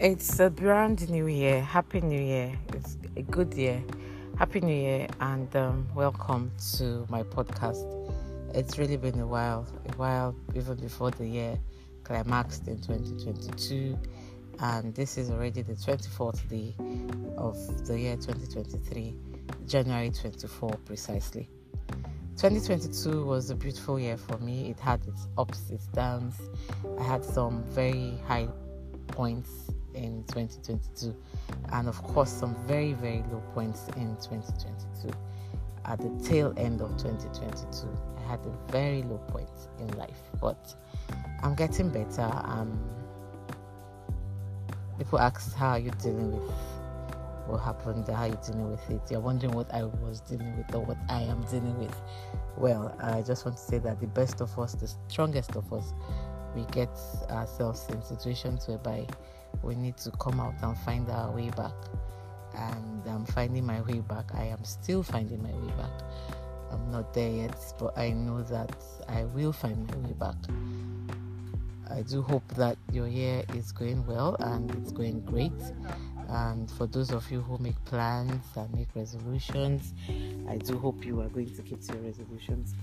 It's a brand new year. Happy New Year. It's a good year. Happy New Year and um, welcome to my podcast. It's really been a while, a while even before the year climaxed in 2022, and this is already the 24th day of the year 2023, January 24 precisely. 2022 was a beautiful year for me. It had its ups, its downs. I had some very high points in 2022, and of course, some very, very low points in 2022. At the tail end of 2022, I had a very low point in life, but I'm getting better. Um, people ask, How are you dealing with what happened? How are you dealing with it? You're wondering what I was dealing with or what I am dealing with. Well, I just want to say that the best of us, the strongest of us, we get ourselves in situations whereby we need to come out and find our way back. And I'm finding my way back. I am still finding my way back. I'm not there yet, but I know that I will find my way back. I do hope that your year is going well and it's going great. And for those of you who make plans and make resolutions, I do hope you are going to keep to your resolutions.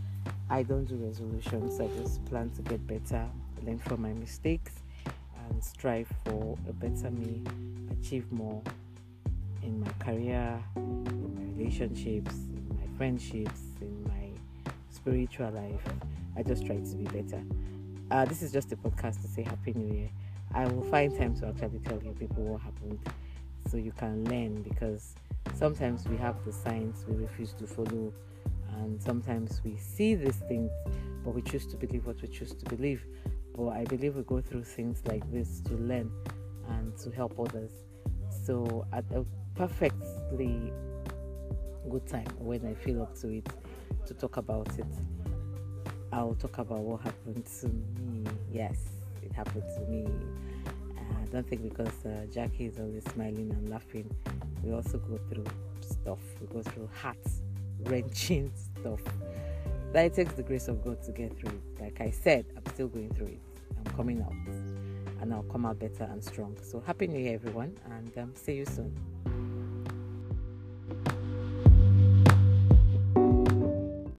I don't do resolutions, I just plan to get better, learn from my mistakes, and strive for a better me, achieve more in my career, in my relationships, in my friendships, in my spiritual life. I just try to be better. Uh, this is just a podcast to say Happy New Year. I will find time to actually tell you people what happened so you can learn because sometimes we have the signs we refuse to follow and sometimes we see these things but we choose to believe what we choose to believe but I believe we go through things like this to learn and to help others. So at a perfectly good time when I feel up to it to talk about it, I'll talk about what happened to me. Yes, it happened to me. I don't think because uh, Jackie is always smiling and laughing, we also go through stuff. We go through heart wrenching stuff. That it takes the grace of God to get through it. Like I said, I'm still going through it. I'm coming out and I'll come out better and strong. So, Happy New Year, everyone, and um, see you soon.